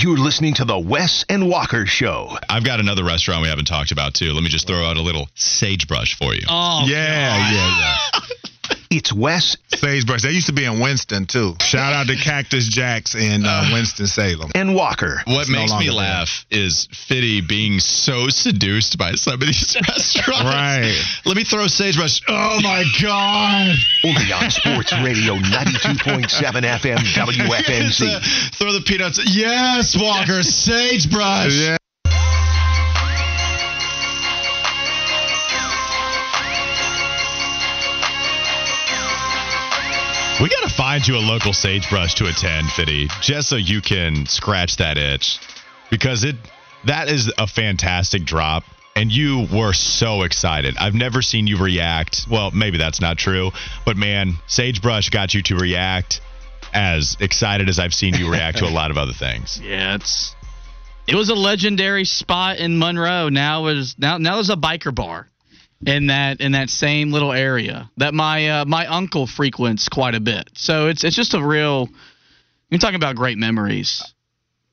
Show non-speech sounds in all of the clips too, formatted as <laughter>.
You're listening to the Wes and Walker Show. I've got another restaurant we haven't talked about too. Let me just throw out a little sagebrush for you. Oh, yeah, God. yeah, yeah. It's Wes. Sagebrush. They used to be in Winston too. Shout out to <laughs> Cactus Jacks in uh, Winston Salem. And Walker. What It's no makes me there. laugh is Fitty being so seduced by some of these <laughs> restaurants. Right. Let me throw sagebrush. Oh my god. Only on Sports Radio 92.7 FM WFNZ. <laughs> throw the peanuts. Yes, Walker. sagebrush. Yeah. We got to find you a local sagebrush to attend, Fitty, just so you can scratch that itch. Because it that is a fantastic drop. And you were so excited. I've never seen you react. Well, maybe that's not true. But man, Sagebrush got you to react as excited as I've seen you react to a lot of other things. <laughs> Yeah, it's it was a legendary spot in Monroe. Now is now now there's a biker bar in that in that same little area that my uh, my uncle frequents quite a bit. So it's it's just a real. You're talking about great memories.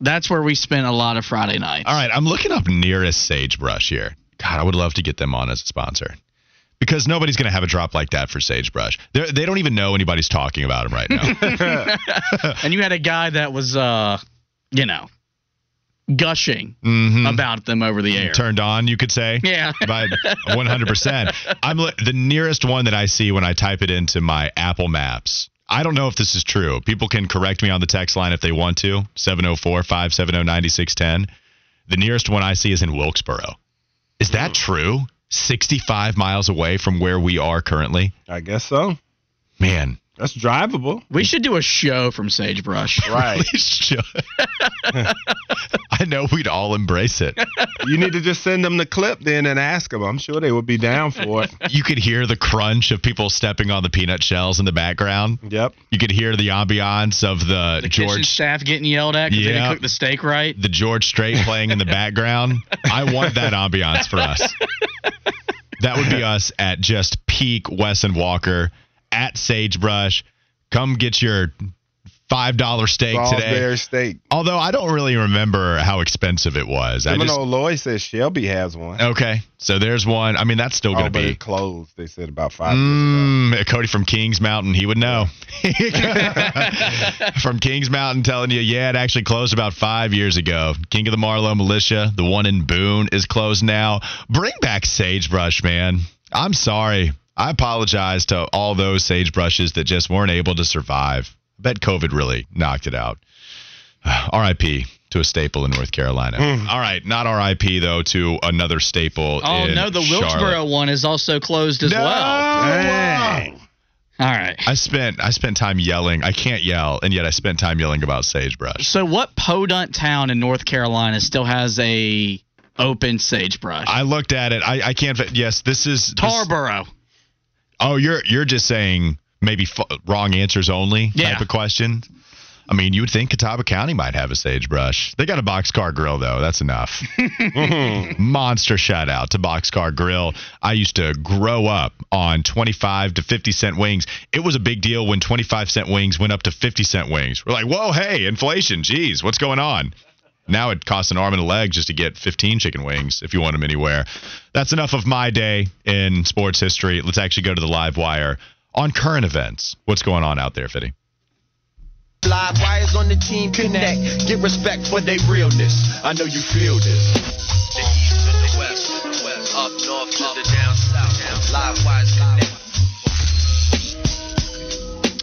That's where we spent a lot of Friday nights. All right, I'm looking up nearest Sagebrush here. God, I would love to get them on as a sponsor. Because nobody's going to have a drop like that for Sagebrush. They're, they don't even know anybody's talking about them right now. <laughs> <laughs> and you had a guy that was, uh, you know, gushing Mhm. about them over the air. Turned on, you could say. Yeah. <laughs> By 100%. I'm the nearest one that I see when I type it into my Apple Maps. I don't know if this is true. People can correct me on the text line if they want to. 704 570 9610. The nearest one I see is in Wilkesboro. Is that true? 65 miles away from where we are currently? I guess so. Man, That's drivable. we should do a show from Sagebrush. <laughs> Right. <laughs> <laughs> I know we'd all embrace it. you need to just send them the clip then and ask them. I'm sure they would be down for it. You could hear the crunch of people stepping on the peanut shells in the background. Yep. You could hear the ambiance of the, The kitchen George staff getting yelled at because they Yeah. didn't cook the steak right. the George Strait playing in the background. I want that ambiance for us. That would be us at just peak Wes and Walker at Sagebrush. Come get your five dollar steak today. Salisbury steak. Although I don't really remember how expensive it was. I just, Lloyd says Shelby has one. okay, so there's one. I mean, that's still Oh, going to but be. it closed. They said about five years ago. Mm, Cody from Kings Mountain, he would know. <laughs> from Kings Mountain telling you, yeah, it actually closed about five years ago. King of the Marlowe Militia, the one in Boone, is closed now. Bring back Sagebrush, man. I'm sorry. I apologize to all those sagebrushes that just weren't able to survive. I bet COVID really knocked it out. <sighs> RIP to a staple in North Carolina. Hmm. All right, not RIP though to another staple. Oh in no, the Wilkesboro Charlotte. one is also closed as No! well. Dang. All right. I spent I spent time yelling. I can't yell, and yet I spent time yelling about sagebrush. So what podunk town in North Carolina still has a open sagebrush? I looked at it. I, I can't. Yes, this is this- Tarboro. Oh, you're you're just saying maybe f- wrong answers only Yeah. type of question. I mean, you would think Catawba County might have a sagebrush. They got a boxcar grill though. That's enough. <laughs> Monster shout out to Boxcar Grill. I used to grow up on 25 to 50 cent wings. It was a big deal when 25 cent wings went up to 50 cent wings. We're like, whoa, hey, inflation. Geez, what's going on? Now it costs an arm and a leg just to get 15 chicken wings if you want them anywhere. That's enough of my day in sports history. Let's actually go to the live wire on current events. What's going on out there, Fitty? Live wires on the team connect. Get respect for their realness. I know you feel this. The east to the west, to the west, up north to the down south. Live wires connect.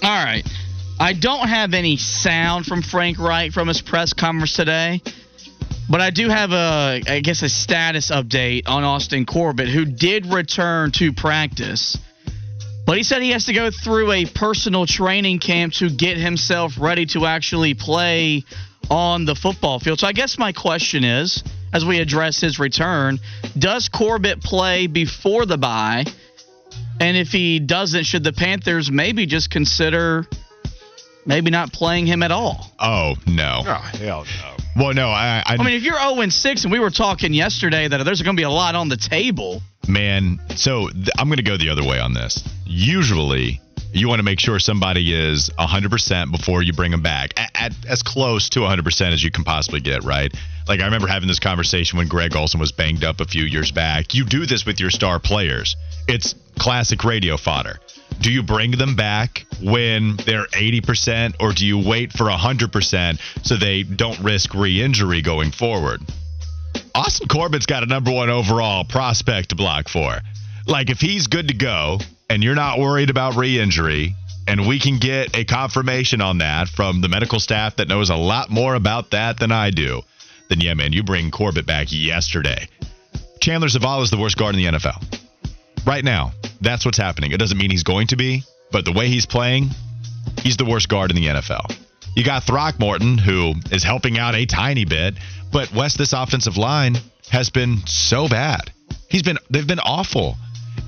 All right. I don't have any sound from Frank Reich from his press conference today, but I do have a, I guess, a status update on Austin Corbett, who did return to practice. But he said he has to go through a personal training camp to get himself ready to actually play on the football field. So I guess my question is, as we address his return, does Corbett play before the bye? And if he doesn't, should the Panthers maybe just consider maybe not playing him at all? Oh no. Oh hell no. Well, no. I. I, I mean, if you're 0 6 and we were talking yesterday that there's going to be a lot on the table. man. So th- I'm going to go the other way on this. Usually, you want to make sure somebody is 100% before you bring them back, at, at as close to 100% as you can possibly get, right? Like I remember having this conversation when Greg Olsen was banged up a few years back. You do this with your star players. It's classic radio fodder. Do you bring them back when they're 80% or do you wait for 100% so they don't risk re-injury going forward? Austin Corbett's got a number one overall prospect to block for. Like, if he's good to go and you're not worried about re injury, and we can get a confirmation on that from the medical staff that knows a lot more about that than I do, then yeah, man, you bring Corbett back yesterday. Chandler Zavala is the worst guard in the NFL. Right now, that's what's happening. It doesn't mean he's going to be, but the way he's playing, he's the worst guard in the NFL. You got Throckmorton, who is helping out a tiny bit, but Wes, this offensive line has been so bad. He's been they've been awful.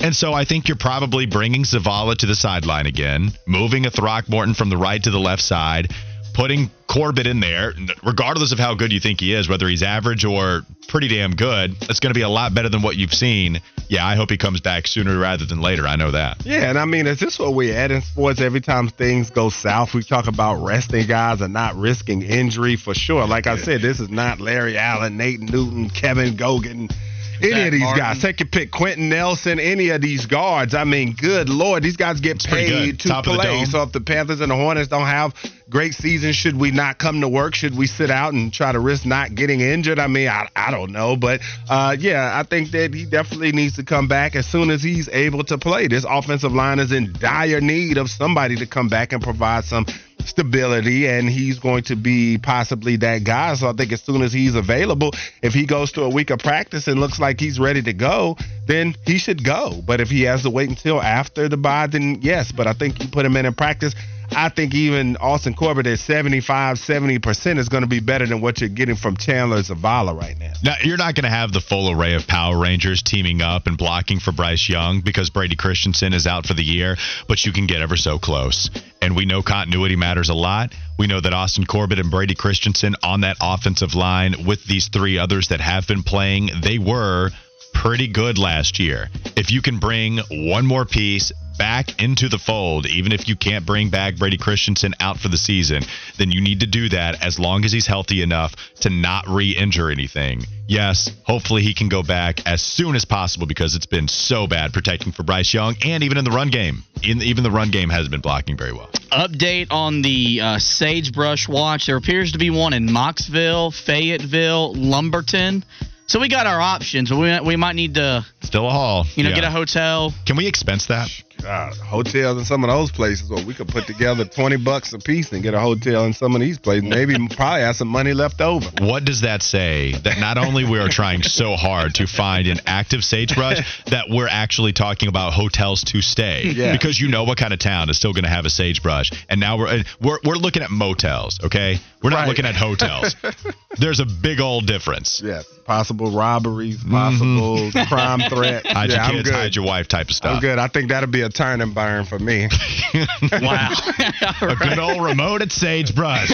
And so I think you're probably bringing Zavala to the sideline again, moving a Throckmorton from the right to the left side, putting Corbett in there, regardless of how good you think he is, whether he's average or pretty damn good. It's going to be a lot better than what you've seen. Yeah, I hope he comes back sooner rather than later. I know that. Yeah, and I mean, is this what we add in sports? Every time things go south, we talk about resting guys and not risking injury for sure. Like I said, this is not Larry Allen, Nate Newton, Kevin Gogan. Any Zach of these Martin. guys, take your pick, Quenton Nelson, any of these guards. I mean, good lord, these guys get pretty paid to Top play. So if the Panthers and the Hornets don't have great seasons, should we not come to work? Should we sit out and try to risk not getting injured? I mean, I, I don't know, but uh, yeah, I think that he definitely needs to come back as soon as he's able to play. This offensive line is in dire need of somebody to come back and provide some stability, and he's going to be possibly that guy. So I think as soon as he's available, if he goes to a week of practice and looks like he's ready to go, then he should go. But if he has to wait until after the bye, then yes. But I think you put him in in practice. I think even Austin Corbett at 75, 70% is going to be better than what you're getting from Chandler Zavala right now. Now, you're not going to have the full array of Power Rangers teaming up and blocking for Bryce Young because Brady Christensen is out for the year, but you can get ever so close. And we know continuity matters a lot. We know that Austin Corbett and Brady Christensen on that offensive line with these three others that have been playing, they were pretty good last year. If you can bring one more piece back into the fold, even if you can't bring back Brady Christensen out for the season, then you need to do that as long as he's healthy enough to not re injure anything. Yes, hopefully he can go back as soon as possible because it's been so bad protecting for Bryce Young and even in the run game. In, even the run game hasn't been blocking very well. Update on the uh, sagebrush watch. There appears to be one in Mocksville, Fayetteville, Lumberton. So we got our options. We, we might need to, Still a haul. you know, Yeah. get a hotel. Can we expense that? God, hotels in some of those places where we could put together 20 bucks a piece and get a hotel in some of these places. Maybe probably have some money left over. What does that say? That not only we are trying so hard to find an active sagebrush, that we're actually talking about hotels to stay. <laughs> Yeah. Because you know what kind of town is still going to have a sagebrush, and now we're uh, we're we're looking at motels. Okay, we're not Right. looking at hotels. <laughs> There's a big old difference. Yes, possible robberies, possible mm-hmm. crime <laughs> threat. Hide yeah, your kids, hide your wife, type of stuff. I'm good. I think that'll be a turn and burn for me. <laughs> Wow. <laughs> A good old remote at Sagebrush.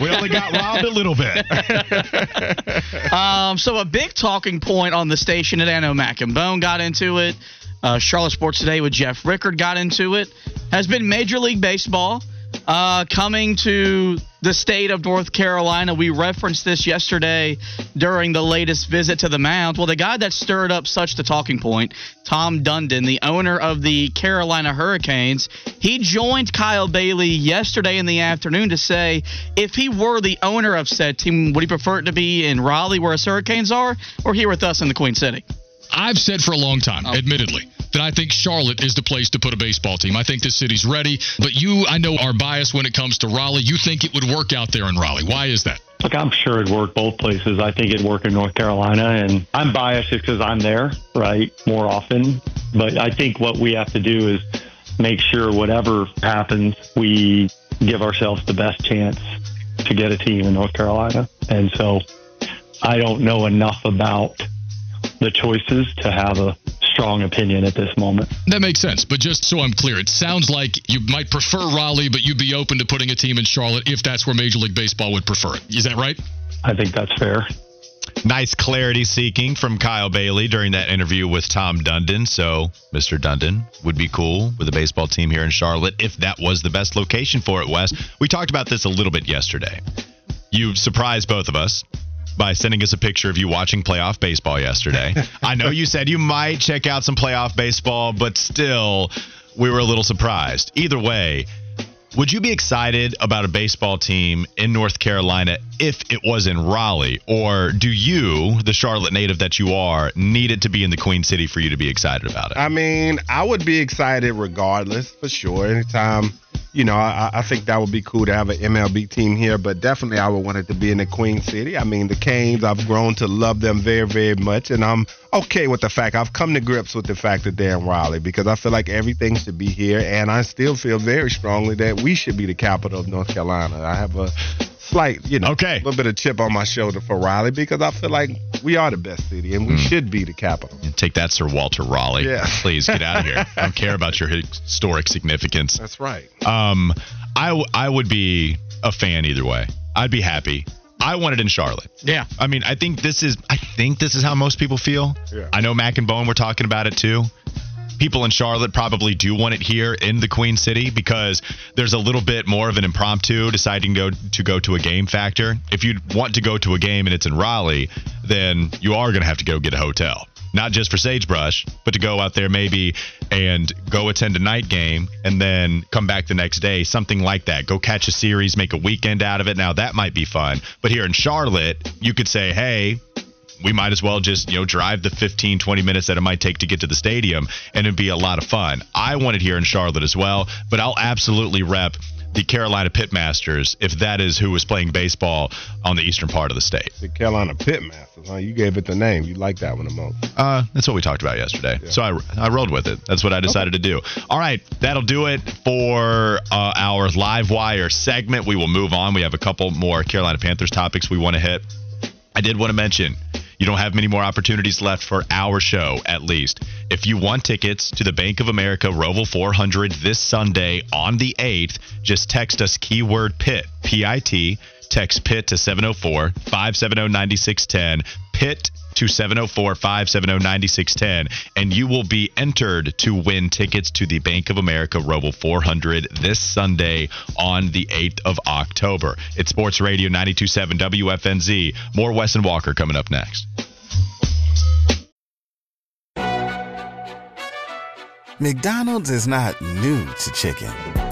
We only got robbed a little bit. <laughs> Um, so a big talking point on the station today. I know Mac and Bone got into it. Uh, Charlotte Sports Today with Jeff Rickard got into it. Has been Major League Baseball uh, coming to the state of North Carolina. We referenced this yesterday during the latest visit to the mound. Well, the guy that stirred up such the talking point, Tom Dundon, the owner of the Carolina Hurricanes, he joined Kyle Bailey yesterday in the afternoon to say if he were the owner of said team, would he prefer it to be in Raleigh where his Hurricanes are, or here with us in the Queen City? I've said for a long time, admittedly, that I think Charlotte is the place to put a baseball team. I think this city's ready. But you, I know, are biased when it comes to Raleigh. You think it would work out there in Raleigh. Why is that? Look, I'm sure it'd work both places. I think it'd work in North Carolina, and I'm biased because I'm there, right, more often. But I think what we have to do is make sure whatever happens, we give ourselves the best chance to get a team in North Carolina. And so I don't know enough about the choices to have a strong opinion at this moment. That makes sense. But just so I'm clear, it sounds like you might prefer Raleigh, but you'd be open to putting a team in Charlotte if that's where Major League Baseball would prefer it. Is that right? I think that's fair. Nice clarity seeking from Kyle Bailey during that interview with Tom Dundon. So, Mr. Dundon would be cool with a baseball team here in Charlotte if that was the best location for it, Wes. We talked about this a little bit yesterday. You surprised both of us by sending us a picture of you watching playoff baseball yesterday. <laughs> I know you said you might check out some playoff baseball, but still, we were a little surprised. Either way, would you be excited about a baseball team in North Carolina if it was in Raleigh? Or do you, the Charlotte native that you are, need it to be in the Queen City for you to be excited about it? I mean, I would be excited regardless, for sure. Anytime, you know, I, I think that would be cool to have an MLB team here, but definitely I would want it to be in the Queen City. I mean, the Canes, I've grown to love them very, very much, and I'm okay with the fact I've come to grips with the fact that they're in Raleigh because I feel like everything should be here, and I still feel very strongly that we should be the capital of North Carolina. I have a slight, you know, Okay. A little bit of chip on my shoulder for Raleigh because I feel like we are the best city and we should be the capital. Take that, Sir Walter Raleigh. Yeah. Please get out of here. I <laughs> don't care about your historic significance. That's right. Um, I, w- I would be a fan either way. I'd be happy. I want it in Charlotte. Yeah. I mean, I think this is I think this is how most people feel. Yeah. I know Mac and Bone were talking about it too. People in Charlotte probably do want it here in the Queen City because there's a little bit more of an impromptu deciding to go to go to a game factor. If you want to go to a game and it's in Raleigh, then you are going to have to go get a hotel. Not just for Sagebrush, but to go out there maybe and go attend a night game and then come back the next day, something like that. Go catch a series, make a weekend out of it. Now that might be fun. But here in Charlotte, you could say, hey, we might as well just you know drive the 15 20 minutes that it might take to get to the stadium and it'd be a lot of fun i want it here in charlotte as well but i'll absolutely rep the carolina pitmasters if that is who was playing baseball on the eastern part of the state The Carolina Pitmasters, huh? You gave it the name. You like that one the most. uh, that's what we talked about yesterday. So I, I rolled with it. That's what I decided to do. All right, that'll do it for uh, our live wire segment. We will move on. We have a couple more Carolina Panthers topics we want to hit. I did want to mention you don't have many more opportunities left for our show, at least. If you want tickets to the Bank of America Roval 400 this Sunday on the 8th, just text us keyword PIT, P I T. Text PIT to 704 570 9610. PIT to 704 570 9610, and you will be entered to win tickets to the Bank of America Roval 400 this Sunday on the 8th of October. It's Sports Radio 927 WFNZ. More Wes and Walker coming up next. McDonald's is not new to chicken.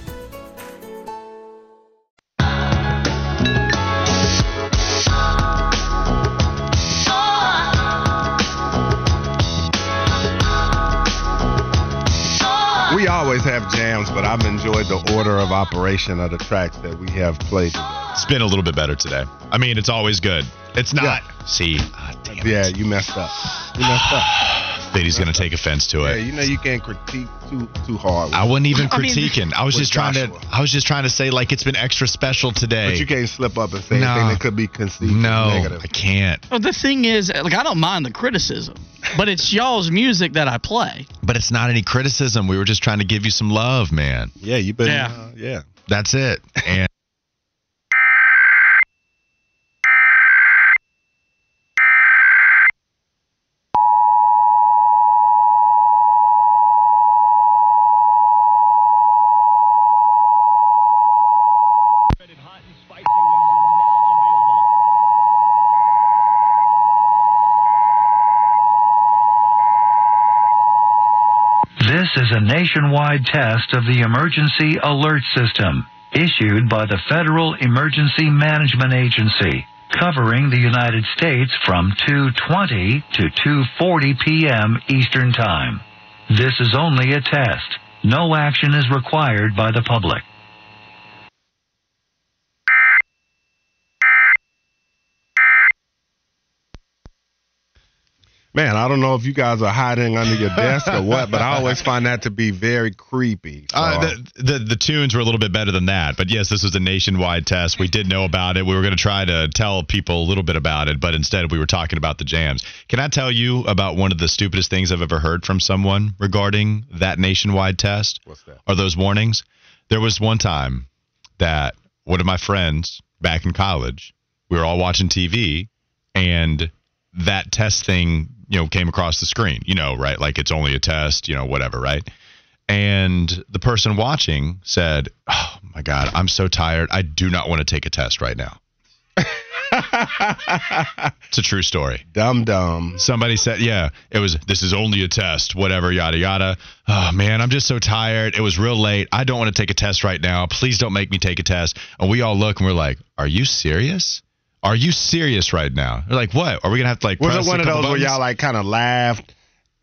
Jams, but I've enjoyed the order of operation of the tracks that we have played. It's been a little bit better today. I mean, it's always good. It's not. See, ah, damn it. Yeah, you messed up. You messed up. Beatty's going to take offense to it. Yeah, it. you know you can't critique too too hard. I wasn't even I mean- critiquing. I was With just trying to. I was just trying to say like it's been extra special today. but you can't slip up and say No. anything that could be conceived no, negative. I can't. Well, the thing is, like, I don't mind the criticism, but it's y'all's music that I play. But it's not any criticism. We were just trying to give you some love, man. Yeah, you better. Yeah. Uh, yeah. That's it. And a nationwide test of the Emergency Alert System issued by the Federal Emergency Management Agency covering the United States from 2:20 to 2:40 p.m. Eastern Time. This is only a test. No action is required by the public. Man, I don't know if you guys are hiding under your desk or what, but I <laughs> always find that to be very creepy. So, Uh, the, the the tunes were a little bit better than that, but yes, this was a nationwide test. We did know about it. We were going to try to tell people a little bit about it, but instead we were talking about the jams. Can I tell you about one of the stupidest things I've ever heard from someone regarding that nationwide test? What's that? Are those warnings? There was one time that one of my friends back in college, we were all watching TV, and that test thing, you know, came across the screen. You know, right? Like it's only a test, you know, whatever, right? And the person watching said, "Oh my god, I'm so tired. I do not want to take a test right now." <laughs> it's a true story. Dumb dumb. Somebody said, "Yeah, it was. This is only a test. Whatever, yada yada." Oh man, I'm just so tired. It was real late. I don't want to take a test right now. Please don't make me take a test. And we all look and we're like, "Are you serious? Are you serious right now?" They're like, "What? Are we gonna have to like?" Was press it one a of couple those where y'all like kind of laughed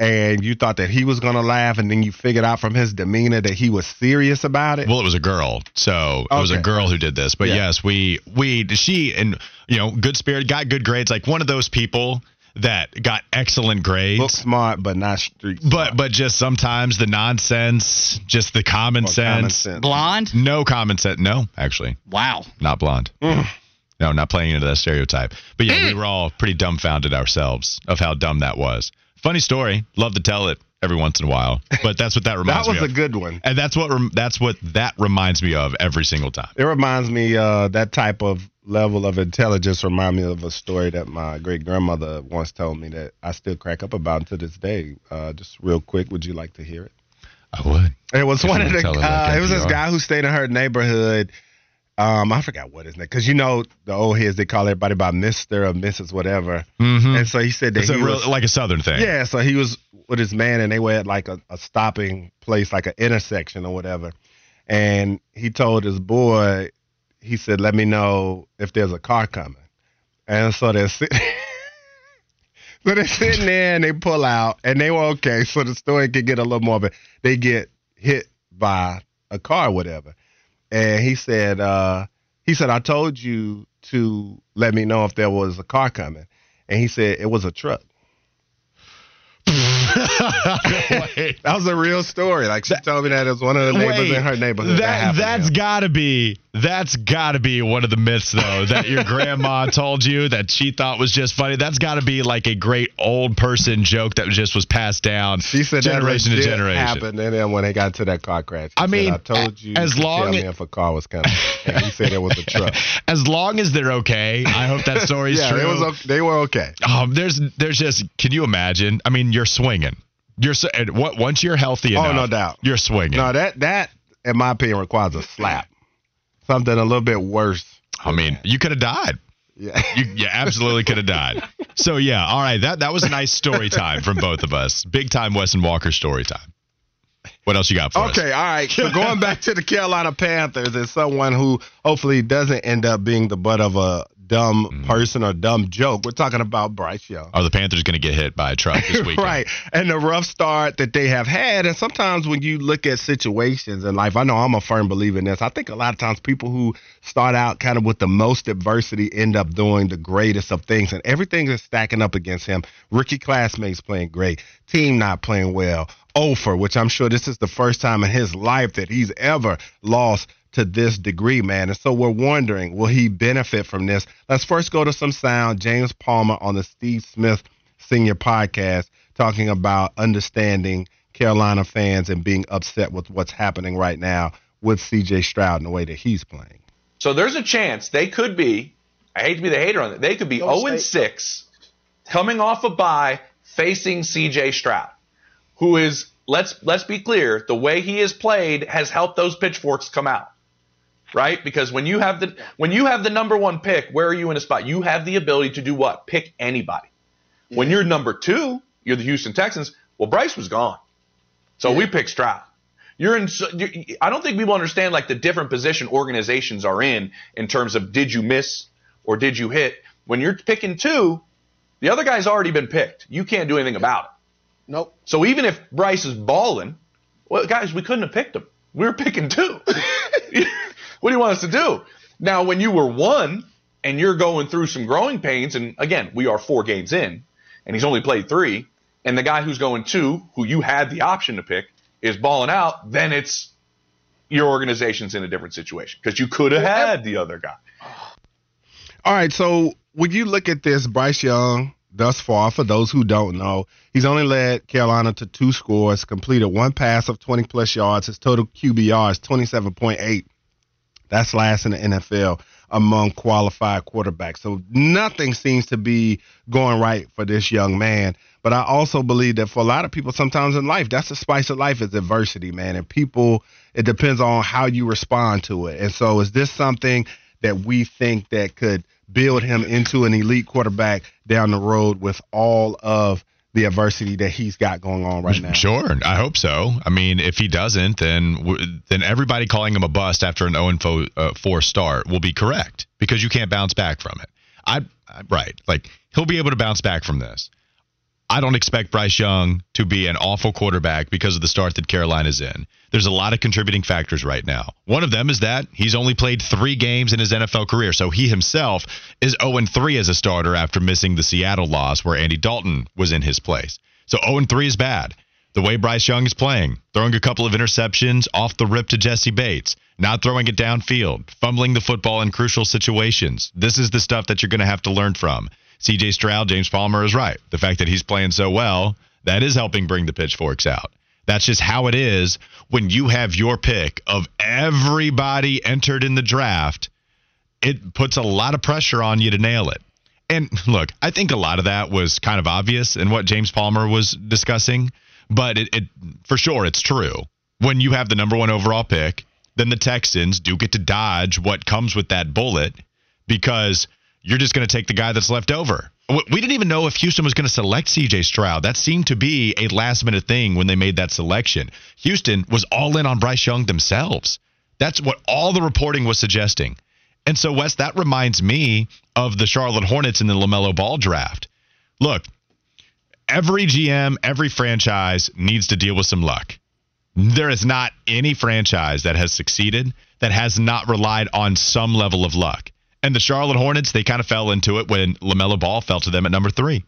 and you thought that he was gonna laugh, and then you figured out from his demeanor that he was serious about it? Well, it was a girl, so it was a girl who did this. But Yeah. yes, we we she and you know, good spirit, got good grades. Like one of those people that got excellent grades. Look smart, but not street. But but just sometimes the nonsense, just the common sense. common sense. Blonde? No common sense. No, actually, Wow. not blonde. Mm. No, not playing into that stereotype. But yeah, we were all pretty dumbfounded ourselves of how dumb that was. Funny story. Love to tell it every once in a while. But that's what that <laughs> reminds me. Of. That was me a good one. and that's what rem- that's what that reminds me of every single time. It reminds me uh, that type of level of intelligence remind me of a story that my great grandmother once told me that I still crack up about to this day. Uh, just real quick, would you like to hear it? I would. It was If one of the. Uh, it was this guy who stayed in her neighborhood. Um, I forgot what his name, because you know the old heads they call everybody by Mister or Mrs. whatever. Mm-hmm. And so he said that It's a he real, was, like a southern thing. yeah. So he was with his man, and they were at like a, a stopping place, like an intersection or whatever. And he told his boy, he said, "Let me know if there's a car coming." And so they're sitting. <laughs> So they're sitting there and they pull out and they were okay. So the story could get a little more, but they get hit by a car or whatever. And he said, uh, he said, I told you to let me know if there was a car coming. And he said it was a truck. <laughs> That was a real story. Like she told me that it was one of the neighbors Wait, in her neighborhood. That, That, to gotta be that's gotta be one of the myths though that your grandma <laughs> told you that she thought was just funny. That's gotta be like a great old person joke that just was passed down She said generation that to generation. happened, and then when they got to that car crash, I said, mean, I told you as long tell me as- if a car was coming. and he said it was a truck. <laughs> As long as they're okay, I hope that story's yeah, true. it was. They were okay. Um, there's there's just can you imagine? I mean, you're swinging. You're so, and what once you're healthy enough, Oh, no doubt. you're swinging. No, that that in my opinion requires a slap. Something a little bit worse. I mean, you could have died. Yeah. You, you absolutely could have died. <laughs> So yeah, all right. That that was a nice story time from both of us. Big time Wes and Walker story time. What else you got for us? Okay, all right. So going back to the Carolina Panthers as someone who hopefully doesn't end up being the butt of a dumb Mm-hmm. person or dumb joke, we're talking about Bryce Young. Are the Panthers going to get hit by a truck this <laughs> weekend? right. And the rough start that they have had. And sometimes when you look at situations in life, I know I'm a firm believer in this. I think a lot of times people who start out kind of with the most adversity end up doing the greatest of things. And everything is stacking up against him. Rookie classmates playing great, team not playing well. Ofer, which I'm sure this is the first time in his life that he's ever lost to this degree, man. And so we're wondering, will he benefit from this? Let's first go to some sound. James Palmer on the Steve Smith Senior podcast talking about understanding Carolina fans and being upset with what's happening right now with CJ Stroud and the way that he's playing. So there's a chance they could be. I hate to be the hater on it. They could be 0 and 6, coming off a bye, facing C.J. Stroud, who is let's let's be clear. The way he has played has helped those pitchforks come out, right? Because when you have the when you have the number one pick, where are you in a spot? You have the ability to do what? Pick anybody. When you're number two, you're the Houston Texans. Well, Bryce was gone. So we pick Stroud. You're in. I don't think people understand like the different position organizations are in in terms of did you miss or did you hit. When you're picking two, the other guy's already been picked. You can't do anything about it. Nope. So even if Bryce is balling, well, guys, we couldn't have picked him. We were picking two. <laughs> <laughs> what do you want us to do? Now, when you were one and you're going through some growing pains, and again, we are four games in, and he's only played three, and the guy who's going two, who you had the option to pick, is balling out, then it's your organization's in a different situation because you could have had the other guy. All right, so when you look at this, Bryce Young thus far, for those who don't know, he's only led Carolina to two scores, completed one pass of 20 plus yards. His total QBR is 27.8. That's last in the NFL among qualified quarterbacks. So nothing seems to be going right for this young man. But I also believe that for a lot of people, sometimes in life, that's the spice of life is adversity, man. And people, it depends on how you respond to it. And so is this something that we think that could build him into an elite quarterback down the road with all of the adversity that he's got going on right now? Sure, I hope so. I mean, if he doesn't, then then everybody calling him a bust after an 0 fo- uh, 4 start will be correct because you can't bounce back from it. I, I right, like he'll be able to bounce back from this. I don't expect Bryce Young to be an awful quarterback because of the start that Carolina's in. There's a lot of contributing factors right now. One of them is that he's only played three games in his NFL career, so he himself is 0 3 as a starter after missing the Seattle loss where Andy Dalton was in his place. So 0 3 is bad. The way Bryce Young is playing, throwing a couple of interceptions off the rip to Jessie Bates, not throwing it downfield, fumbling the football in crucial situations. This is the stuff that you're going to have to learn from. CJ Stroud, James Palmer is right. The fact that he's playing so well, that is helping bring the pitchforks out. That's just how it is when you have your pick of everybody entered in the draft. It puts a lot of pressure on you to nail it. And look, I think a lot of that was kind of obvious in what James Palmer was discussing, but it, it for sure it's true. When you have the number one overall pick, then the Texans do get to dodge what comes with that bullet because you're just going to take the guy that's left over. We didn't even know if Houston was going to select CJ Stroud. That seemed to be a last minute thing when they made that selection. Houston was all in on Bryce Young themselves. That's what all the reporting was suggesting. And so, Wes, that reminds me of the Charlotte Hornets in the LaMelo Ball draft. Look, every GM, every franchise needs to deal with some luck. There is not any franchise that has succeeded that has not relied on some level of luck. And the Charlotte Hornets, they kind of fell into it when LaMelo Ball fell to them at number three.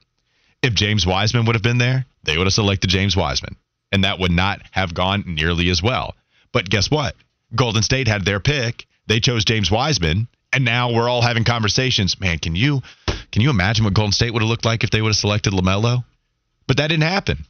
If James Wiseman would have been there, they would have selected James Wiseman. And that would not have gone nearly as well. But guess what? Golden State had their pick. They chose James Wiseman. And now we're all having conversations. Man, can you can you imagine what Golden State would have looked like if they would have selected LaMelo? But that didn't happen.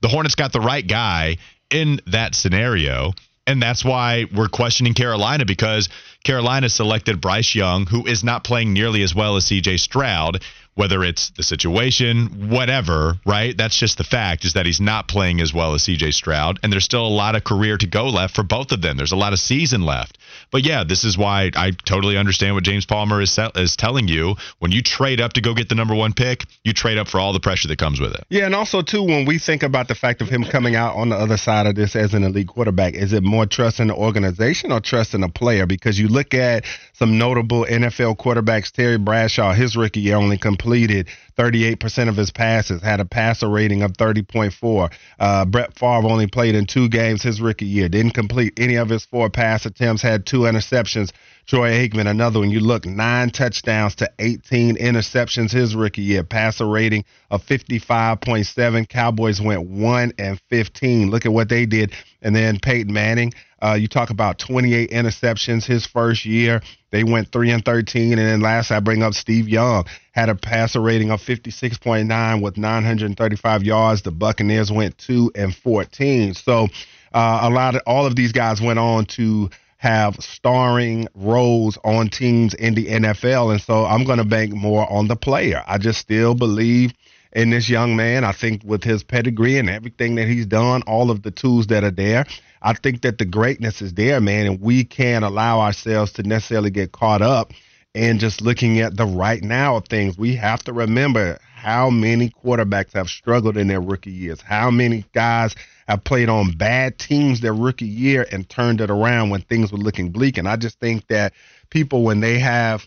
The Hornets got the right guy in that scenario. And that's why we're questioning Carolina because Carolina selected Bryce Young, who is not playing nearly as well as CJ Stroud, whether it's the situation, whatever, right? That's just the fact is that he's not playing as well as CJ Stroud. And there's still a lot of career to go left for both of them. There's a lot of season left. But yeah, this is why I totally understand what James Palmer is, is telling you. When you trade up to go get the number one pick, you trade up for all the pressure that comes with it. Yeah, and also too, when we think about the fact of him coming out on the other side of this as an elite quarterback, is it more trust in the organization or trust in the player? Because you look at some notable NFL quarterbacks, Terry Bradshaw, his rookie year only completed 38% of his passes, had a passer rating of 30.4. Uh, Brett Favre only played in two games his rookie year, didn't complete any of his four pass attempts, had two interceptions. Troy Aikman, another one. You look nine touchdowns to 18 interceptions his rookie year, passer rating of 55.7. Cowboys went one and 15. Look at what they did. And then Peyton Manning, uh, you talk about 28 interceptions his first year. They went three and 13. And then last, I bring up Steve Young, had a passer rating of 56.9 with 935 yards. The Buccaneers went two and 14. So uh, a lot of all of these guys went on to have starring roles on teams in the NFL. And so I'm going to bank more on the player. I just still believe in this young man. I think with his pedigree and everything that he's done, all of the tools that are there, I think that the greatness is there, man. And we can't allow ourselves to necessarily get caught up in just looking at the right now of things. We have to remember how many quarterbacks have struggled in their rookie years, how many guys have played on bad teams their rookie year and turned it around when things were looking bleak. And I just think that people, when they have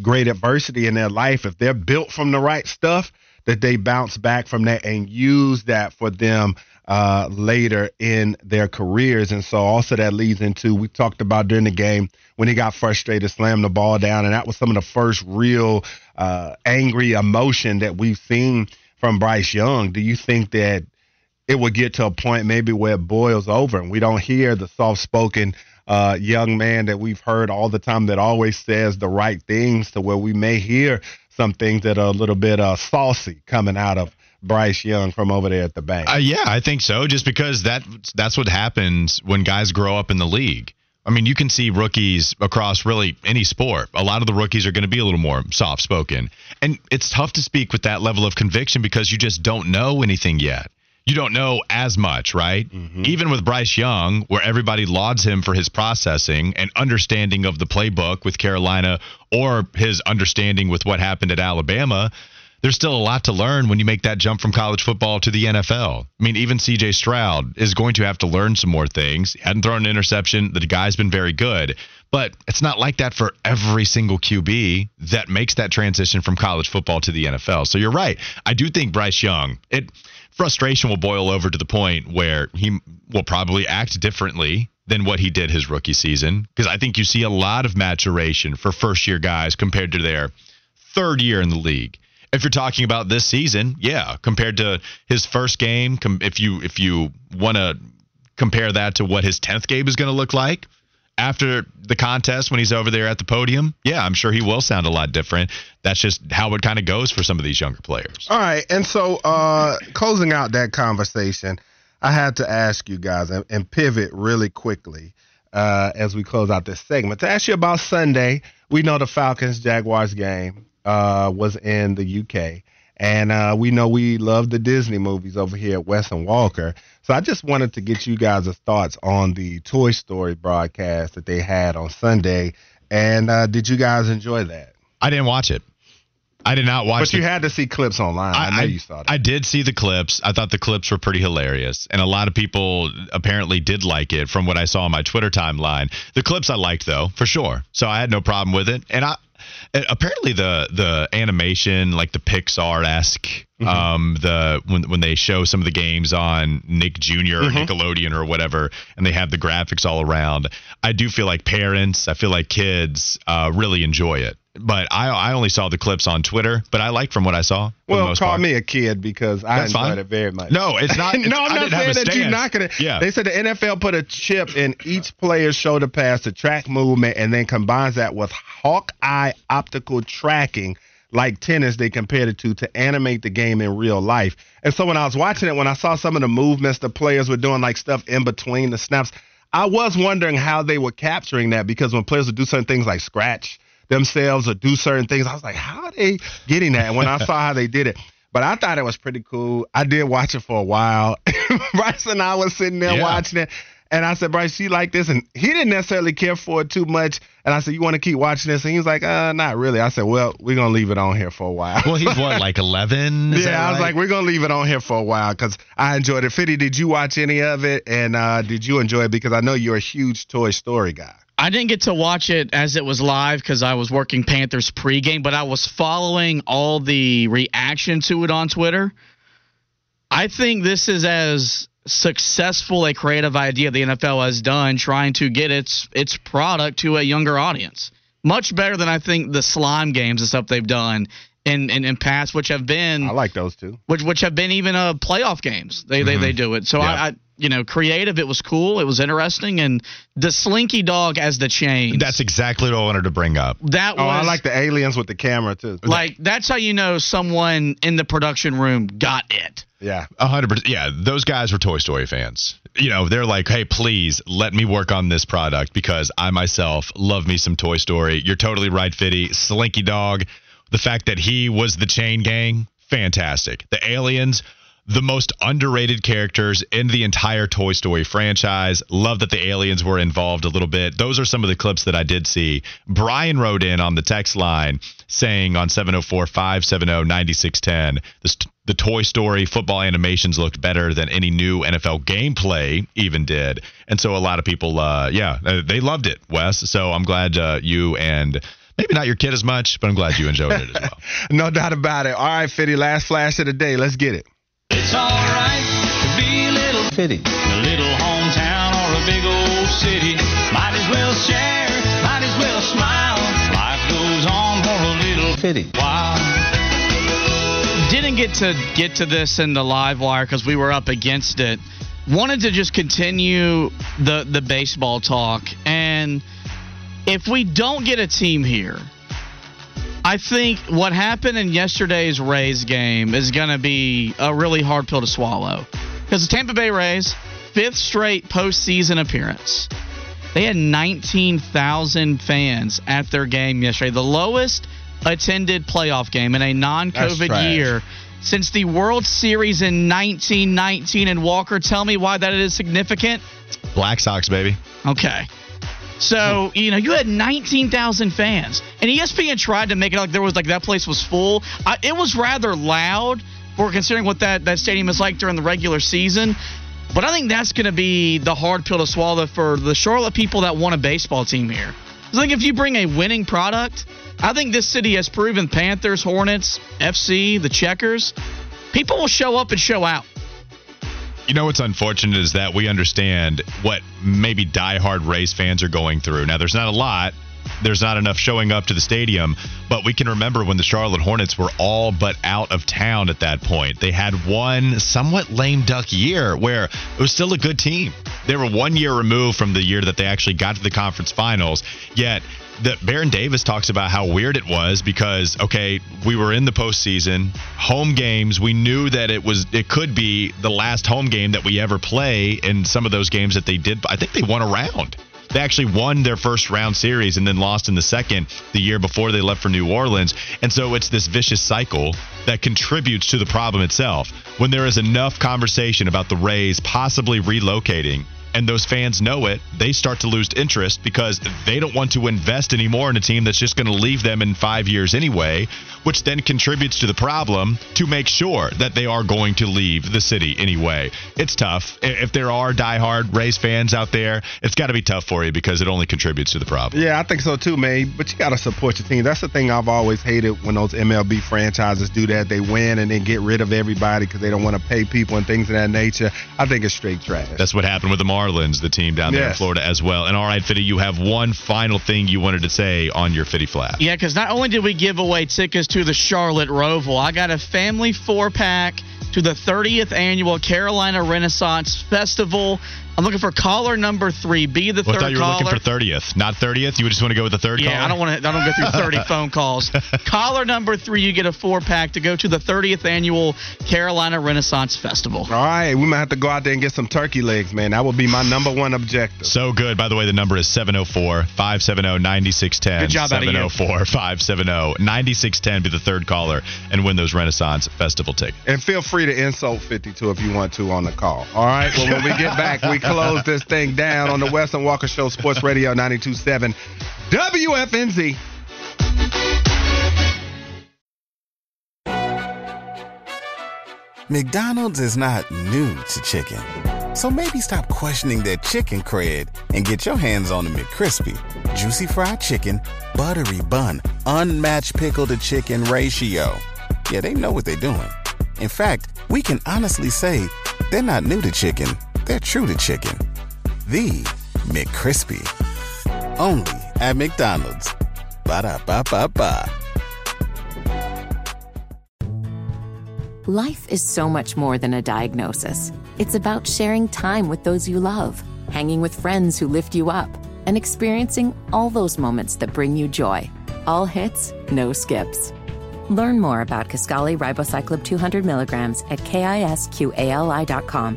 great adversity in their life, if they're built from the right stuff, that they bounce back from that and use that for them uh, later in their careers. And so also that leads into we talked about during the game when he got frustrated, slammed the ball down, and that was some of the first real uh, angry emotion that we've seen from Bryce Young. Do you think that it would get to a point maybe where it boils over and we don't hear the soft spoken uh, young man that we've heard all the time that always says the right things to where we may hear some things that are a little bit uh, saucy coming out of Bryce Young from over there at the bank. Uh, yeah, I think so. Just because that that's what happens when guys grow up in the league. I mean, you can see rookies across really any sport. A lot of the rookies are going to be a little more soft spoken. And it's tough to speak with that level of conviction because you just don't know anything yet. You don't know as much, right? Mm-hmm. Even with Bryce Young, where everybody lauds him for his processing and understanding of the playbook with Carolina or his understanding with what happened at Alabama, there's still a lot to learn when you make that jump from college football to the NFL. I mean, even CJ Stroud is going to have to learn some more things. He hadn't thrown an interception. The guy's been very good, but it's not like that for every single QB that makes that transition from college football to the NFL. So you're right. I do think Bryce Young, it frustration will boil over to the point where he will probably act differently than what he did his rookie season. Because I think you see a lot of maturation for first year guys compared to their third year in the league. If you're talking about this season, yeah, compared to his first game, if you if you want to compare that to what his 10th game is going to look like after the contest when he's over there at the podium, yeah, I'm sure he will sound a lot different. That's just how it kind of goes for some of these younger players. All right, and so uh closing out that conversation, I had to ask you guys and, and pivot really quickly uh, as we close out this segment to ask you about Sunday. We know the Falcons Jaguars game uh, was in the UK. And uh, we know we love the Disney movies over here at Wes and Walker. So I just wanted to get you guys' thoughts on the Toy Story broadcast that they had on Sunday. And uh, did you guys enjoy that? I didn't watch it. I did not watch. It. But you had to see clips online. I, I know you saw that. I did see the clips. I thought the clips were pretty hilarious, and a lot of people apparently did like it from what I saw on my Twitter timeline. The clips I liked though, for sure. So I had no problem with it, and I apparently the the animation like the Pixar esque mm-hmm. um the when when they show some of the games on Nick Jr. or mm-hmm. Nickelodeon or whatever and they have the graphics all around I do feel like parents I feel like kids uh, really enjoy it but I I only saw the clips on Twitter, but I like from what I saw. Well, call part. me a kid because I That's enjoyed fine. it very much. No, it's not. <laughs> It's, no, I'm not saying that you're not gonna. Yeah. They said the NFL put a chip in each player's shoulder pass to track movement, and then combines that with Hawkeye optical tracking. Like tennis, they compared it to to animate the game in real life. And so when I was watching it, when I saw some of the movements the players were doing, like stuff in between the snaps, I was wondering how they were capturing that because when players would do certain things like scratch themselves or do certain things. I was like, how are they getting that? And when I saw how they did it, but I thought it was pretty cool. I did watch it for a while. <laughs> Bryce and I was sitting there Yeah. watching it. And I said, Bryce, you like this? And he didn't necessarily care for it too much. And I said, You want to keep watching this? And he was like, uh, not really. I said, Well, we're going to leave it on here for a while. Well, he's what, <laughs> like 11? Yeah, I was right? like, We're going to leave it on here for a while because I enjoyed it. Fitty, did you watch any of it? And uh, did you enjoy it? Because I know you're a huge Toy Story guy. I didn't get to watch it as it was live because I was working Panthers pregame, but I was following all the reaction to it on Twitter. I think this is as successful a creative idea the NFL has done trying to get its its product to a younger audience. Much better than I think the slime games and stuff they've done in in, in past, which have been I like those too. which which have been even uh playoff games. They they, they do it. So I, I you know creative. It was cool. It was interesting, and the Slinky Dog as the chain. That's exactly what I wanted to bring up. that Oh, was I like the aliens with the camera too. like that's how you know someone in the production room got it. Yeah. A hundred percent. Yeah, those guys were Toy Story fans. You know, they're like, "Hey, please let me work on this product because I myself love me some Toy Story." You're totally right, Fitty. Slinky Dog, the fact that he was the Chain Gang, fantastic. The aliens, the most underrated characters in the entire Toy Story franchise. Love that the aliens were involved a little bit. Those are some of the clips that I did see. Brian wrote in on the text line saying on 704 570 9610, the Toy Story football animations looked better than any new NFL gameplay even did. And so a lot of people, uh, yeah, uh, they loved it, Wes. So I'm glad uh, you and maybe not your kid as much, but I'm glad you enjoyed it as well. <laughs> no doubt about it. All right, Fitty, last flash of the day. Let's get it. It's all right to be a little Fitty. A little hometown or a big old city. Might as well share, might as well smile. Life goes on for a little Fitty. while. Didn't get to get to this in the live wire because we were up against it. Wanted to just continue the the baseball talk, and if we don't get a team here, I think what happened in yesterday's Rays game is going to be a really hard pill to swallow. Because the Tampa Bay Rays, fifth straight postseason appearance, they had 19,000 fans at their game yesterday, the lowest attended playoff game in a non COVID year since the World Series in 1919. And Walker, tell me why that is significant. Black Sox, baby. Okay. So, you know, you had 19,000 fans. And ESPN tried to make it like there was like that place was full. I, it was rather loud for considering what that, that stadium is like during the regular season. But I think that's going to be the hard pill to swallow for the Charlotte people that want a baseball team here. I think if you bring a winning product, I think this city has proven Panthers, Hornets, FC, the Checkers, people will show up and show out. You know what's unfortunate is that we understand what maybe diehard Rays fans are going through. Now, there's not a lot. There's not enough showing up to the stadium, but we can remember when the Charlotte Hornets were all but out of town at that point. They had one somewhat lame duck year where it was still a good team. They were one year removed from the year that they actually got to the conference finals, yet that Baron Davis talks about how weird it was because okay, we were in the postseason, home games. We knew that it was it could be the last home game that we ever play. In some of those games that they did, I think they won a round. They actually won their first round series and then lost in the second the year before they left for New Orleans. And so it's this vicious cycle that contributes to the problem itself. When there is enough conversation about the Rays possibly relocating and those fans know it, they start to lose interest because they don't want to invest anymore in a team that's just going to leave them in five years anyway, which then contributes to the problem to make sure that they are going to leave the city anyway. It's tough. If there are diehard Rays fans out there, it's got to be tough for you because it only contributes to the problem. Yeah, I think so too, man. But you got to support your team. That's the thing I've always hated when those MLB franchises do that. They win and then get rid of everybody because they don't want to pay people and things of that nature. I think it's straight trash. That's what happened with the Marlins, the team down there in Florida as well. And all right, Fitty, you have one final thing you wanted to say on your Fitty Flash. Yeah, because not only did we give away tickets to the Charlotte Roval, I got a family four pack to the 30th annual Carolina Renaissance Festival. I'm looking for caller number three. Be the Well, I thought you were caller. looking for 30th, not 30th. You would just want to go with the third yeah, caller? I don't want to. I don't go through 30 <laughs> phone calls. Caller number three, you get a four pack to go to the 30th annual Carolina Renaissance Festival. All right, we might have to go out there and get some turkey legs, man. That would be my number one objective. So good. By the way, the number is 704 570 9610. Good job out of you. 704 570 9610. Be the third caller and win those Renaissance Festival tickets. And feel free to insult 52 if you want to on the call. All right. Well, when we get back, we close this thing down on the Wes and Walker Show, Sports Radio 92.7 WFNZ. McDonald's is not new to chicken. So maybe stop questioning their chicken cred and get your hands on the McCrispy. Juicy fried chicken, buttery bun, unmatched pickle to chicken ratio. Yeah, they know what they're doing. In fact, we can honestly say they're not new to chicken, they're true to chicken. The McCrispy. Only at McDonald's. Ba da ba ba ba. Life is so much more than a diagnosis. It's about sharing time with those you love, hanging with friends who lift you up, and experiencing all those moments that bring you joy. All hits, no skips. Learn more about Kisqali Ribociclib 200 milligrams at kisqali.com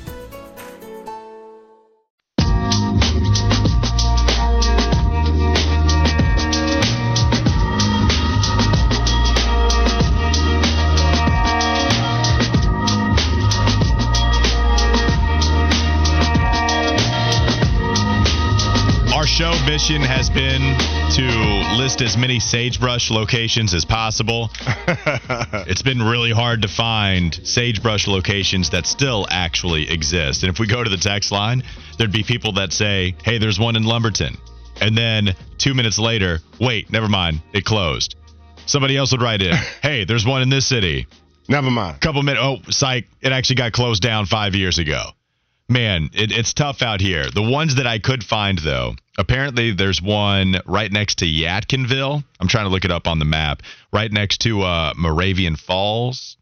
Mission has been to list as many sagebrush locations as possible. <laughs> it's been really hard to find sagebrush locations that still actually exist. And if we go to the text line, there'd be people that say, hey, there's one in Lumberton. And then two minutes later, wait, never mind, it closed. Somebody else would write in, <laughs> hey, there's one in this city. Never mind. Couple minutes, oh, psych, it actually got closed down five years ago. Man, it, it's tough out here. The ones that I could find, though, apparently there's one right next to Yadkinville. I'm trying to look it up on the map. Right next to uh, Moravian Falls,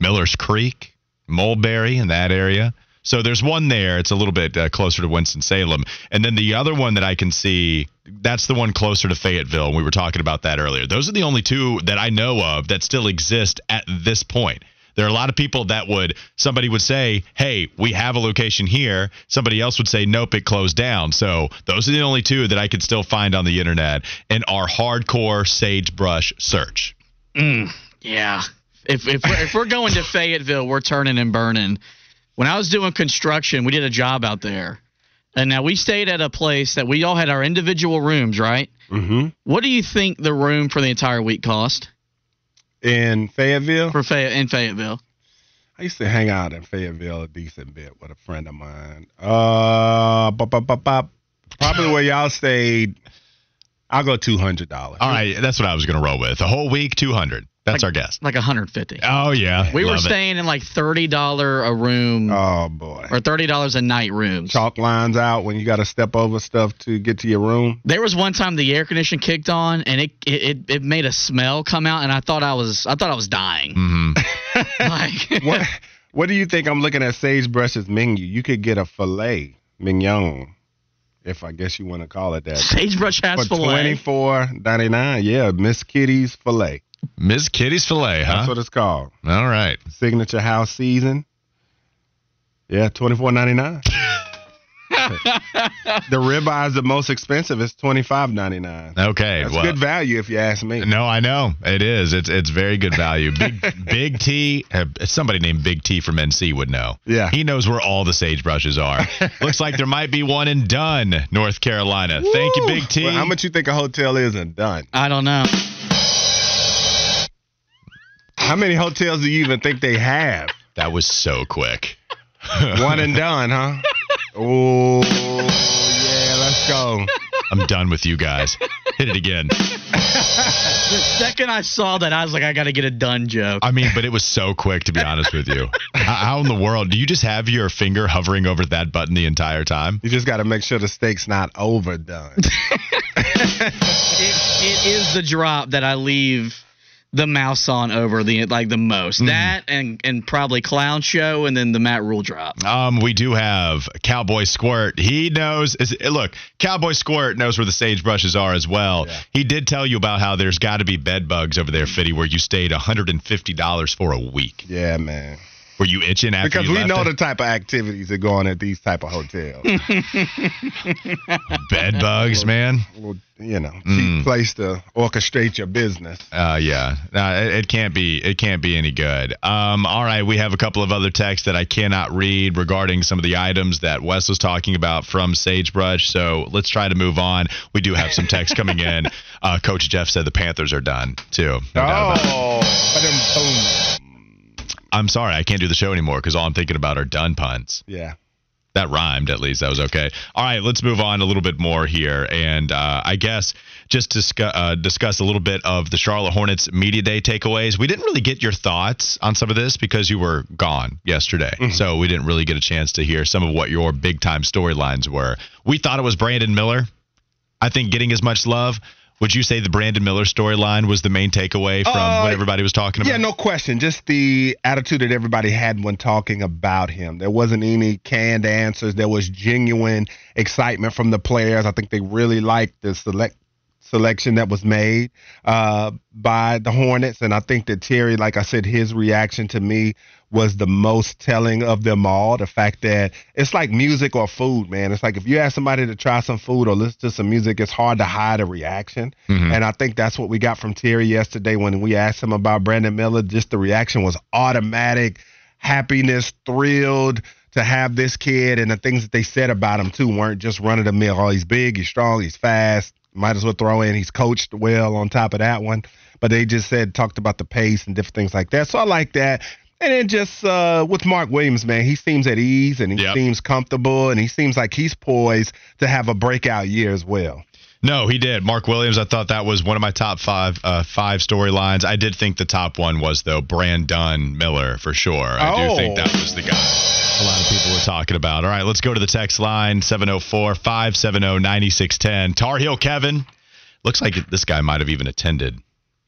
Miller's Creek, Mulberry, in that area. So there's one there. It's a little bit uh, closer to Winston-Salem. And then the other one that I can see, that's the one closer to Fayetteville. We were talking about that earlier. Those are the only two that I know of that still exist at this point. There are a lot of people that would somebody would say, "Hey, we have a location here." Somebody else would say, "Nope, it closed down." So those are the only two that I could still find on the internet in our hardcore sagebrush search. Mm, yeah. If if we're, if we're going to <laughs> Fayetteville, we're turning and burning. When I was doing construction, we did a job out there, and now we stayed at a place that we all had our individual rooms, right? Mm-hmm. What do you think the room for the entire week cost? In Fayetteville? For Fay- in Fayetteville. I used to hang out in Fayetteville a decent bit with a friend of mine. Uh, bop, bop, bop, bop. probably where y'all stayed. I'll go two hundred dollars. All right, that's what I was going to roll with. A whole week, two hundred. That's like, our guess. Like 150. Oh yeah, we were Love it. staying in like thirty dollar a room. Oh boy. Or thirty dollars a night rooms. Chalk lines out when you got to step over stuff to get to your room. There was one time the air conditioning kicked on and it it, it made a smell come out and I thought I was I thought I was dying. Mm-hmm. <laughs> like <laughs> what What do you think? I'm looking at Sagebrush's menu. You could get a filet mignon, if I guess you want to call it that. Sagebrush has for filet. twenty four ninety nine. Yeah, Miss Kitty's filet. Miss Kitty's filet, huh? That's what it's called. All right. Signature house season. Yeah, twenty four ninety nine. <laughs> <laughs> the ribeye is the most expensive. It's twenty five ninety nine. Okay, That's well, good value if you ask me. No, I know it is. It's it's very good value. Big <laughs> Big T, uh, somebody named Big T from NC would know. Yeah, he knows where all the sagebrushes are. Looks like there might be one in Dunn, North Carolina. Thank you, Big T. Well, how much you think a hotel is in Dunn? I don't know. How many hotels do you even think they have? That was so quick. <laughs> One and done, huh? <laughs> Oh, yeah, let's go. I'm done with you guys. Hit it again. <laughs> The second I saw that, I was like, I got to get a done joke. I mean, but it was so quick, to be honest with you. How, how in the world do you just have your finger hovering over that button the entire time? You just got to make sure the steak's not overdone. it, it is the drop that I leave the mouse on over the like the most. Mm-hmm. That and and probably clown show and then the Matt Rhule drop. Um, we do have Cowboy Squirt. He knows. Is, look, Cowboy Squirt knows where the sagebrushes are as well. He did tell you about how there's got to be bed bugs over there, Fitty, where you stayed $150 for a week. Yeah, man. Were you itching after Because we know it? the type of activities that go on at these type of hotels. bed bugs, man. You know, cheap Mm. place to orchestrate your business. Uh, yeah, uh, it, it can't be. It can't be any good. Um, all right, we have a couple of other texts that I cannot read regarding some of the items that Wes was talking about from Sagebrush. So let's try to move on. We do have some texts coming in. <laughs> Uh, Coach Jeff said the Panthers are done too. No. Oh, I'm sorry, I can't do the show anymore because all I'm thinking about are done puns. yeah. That rhymed at least. That was okay. All right, let's move on a little bit more here. And uh, I guess just to discuss, uh, discuss a little bit of the Charlotte Hornets Media Day takeaways. We didn't really get your thoughts on some of this because you were gone yesterday. So we didn't really get a chance to hear some of what your big time storylines were. We thought it was Brandon Miller. I think getting as much love. Would you say the Brandon Miller storyline was the main takeaway from Uh, what everybody was talking about? Yeah, no question. Just the attitude that everybody had when talking about him. There wasn't any canned answers. There was genuine excitement from the players. I think they really liked the select selection that was made uh, by the Hornets, and I think that Terry, like I said, his reaction to me was the most telling of them all. The fact that it's like music or food, man. It's like if you ask somebody to try some food or listen to some music, it's hard to hide a reaction. And I think that's what we got from Terry yesterday when we asked him about Brandon Miller. Just the reaction was automatic, happiness, thrilled to have this kid and the things that they said about him too weren't just run of the mill. Oh, he's big, he's strong, he's fast. Might as well throw in he's coached well on top of that one. But they just said talked about the pace and different things like that. So I like that. And then just uh, with Mark Williams, man, he seems at ease and he Yep. seems comfortable and he seems like he's poised to have a breakout year as well. No, he did. Mark Williams, I thought that was one of my top five uh, five storylines. I did think the top one was though Brandon Miller for sure. I do think that was the guy a lot of people were talking about. All right, let's go to the text line 704 570 9610. Tar Heel Kevin. Looks like this guy might have even attended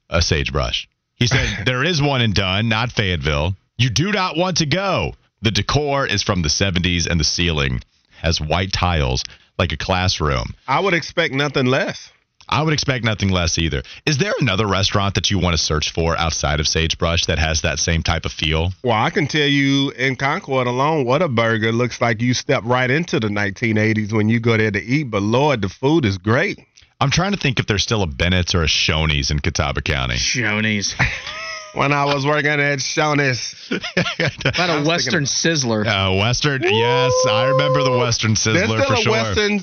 a sagebrush. He said <laughs> there is one in Dunn, not Fayetteville. You do not want to go. The decor is from the 70s and the ceiling has white tiles like a classroom. I would expect nothing less. I would expect nothing less either. Is there another restaurant that you want to search for outside of Sagebrush that has that same type of feel? Well, I can tell you in Concord alone, what a burger looks like you step right into the 1980s when you go there to eat. But Lord, the food is great. I'm trying to think if there's still a Bennett's or a Shoney's in Catawba County. Shoney's. <laughs> when I was working at Shoney's. <laughs> About a Western Sizzler. Uh, Western, yes, I remember the Western Sizzler There's Sizzler still for a sure. Western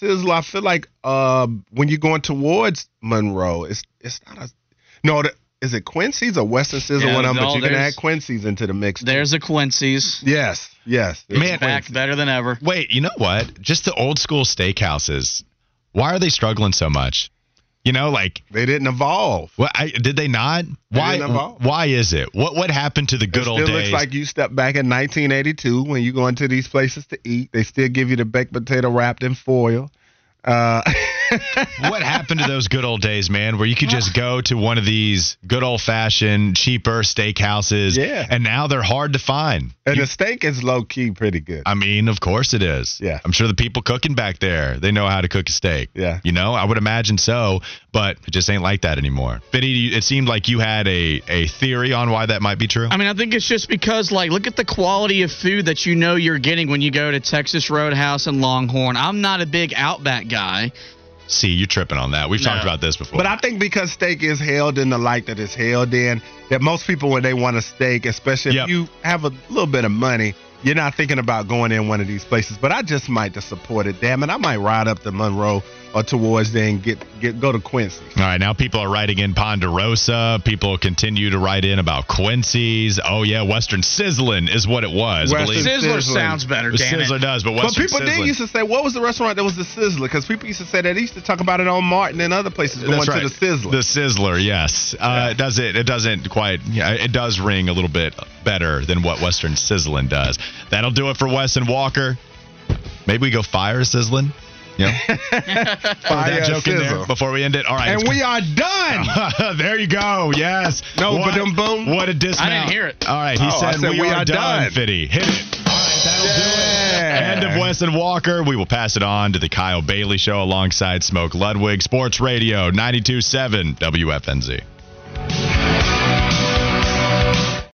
Sizzler. I feel like uh, when you're going towards Monroe, it's it's not a no. The, is it Quincy's or Western Sizzler? Yeah, one of them, no, but you can add Quincy's into the mix. too. There's a Quincy's. Yes, yes. there's Man, back better than ever. Wait, you know what? Just the old school steakhouses. Why are they struggling so much? You know, like they didn't evolve. What I, did they not? Why? didn't evolve. Why is it? What What happened to the good it old days? looks like you step back in 1982 when you go into these places to eat. They still give you the baked potato wrapped in foil. Uh, <laughs> what happened to those good old days, man, where you could just go to one of these good old fashioned, cheaper steakhouses? Yeah. And now they're hard to find. and the steak is low key pretty good. I mean, of course it is. Yeah. I'm sure the people cooking back there, they know how to cook a steak. Yeah. You know, I would imagine so, but it just ain't like that anymore. Fitty, you- it seemed like you had a, a theory on why that might be true. I mean, I think it's just because, like, look at the quality of food that you know you're getting when you go to Texas Roadhouse and Longhorn. I'm not a big Outback guy. See, you're tripping on that. We've No. talked about this before. But I think because steak is held in the light that it's held in, that most people when they want a steak, especially if you have a little bit of money, you're not thinking about going in one of these places. But I just might to support it. Damn it, I might ride up to Monroe or towards then get get go to Quincy. All right, now people are writing in Ponderosa. People continue to write in about Quincy's. Oh yeah, Western Sizzlin is what it was. I Western believe. Sizzler Sizzling. sounds better, The damn Sizzler it. does, but But people Sizzlin. did used to say, what was the restaurant that was the Sizzler? Because people used to say that. They used to talk about it on Martin and other places going That's to right. the Sizzler. The Sizzler, yes. Uh, it does it. It doesn't quite. Yeah, it does ring a little bit better than what Western Sizzlin does. That'll do it for Wes and Walker. Maybe we go fire Sizzlin. You know, Throw that joke in there before we end it. All right, And we are done. <laughs> there you go. Yes. No, but them boom. What a dismount. I didn't hear it. All right, he Oh, said, said we, we are, are done. done. Fitty, hit it. All right, that'll do it. Yeah. End of Wes and Walker. We will pass it on to the Kyle Bailey Show alongside Smoke Ludwig, Sports Radio 92.7 WFNZ.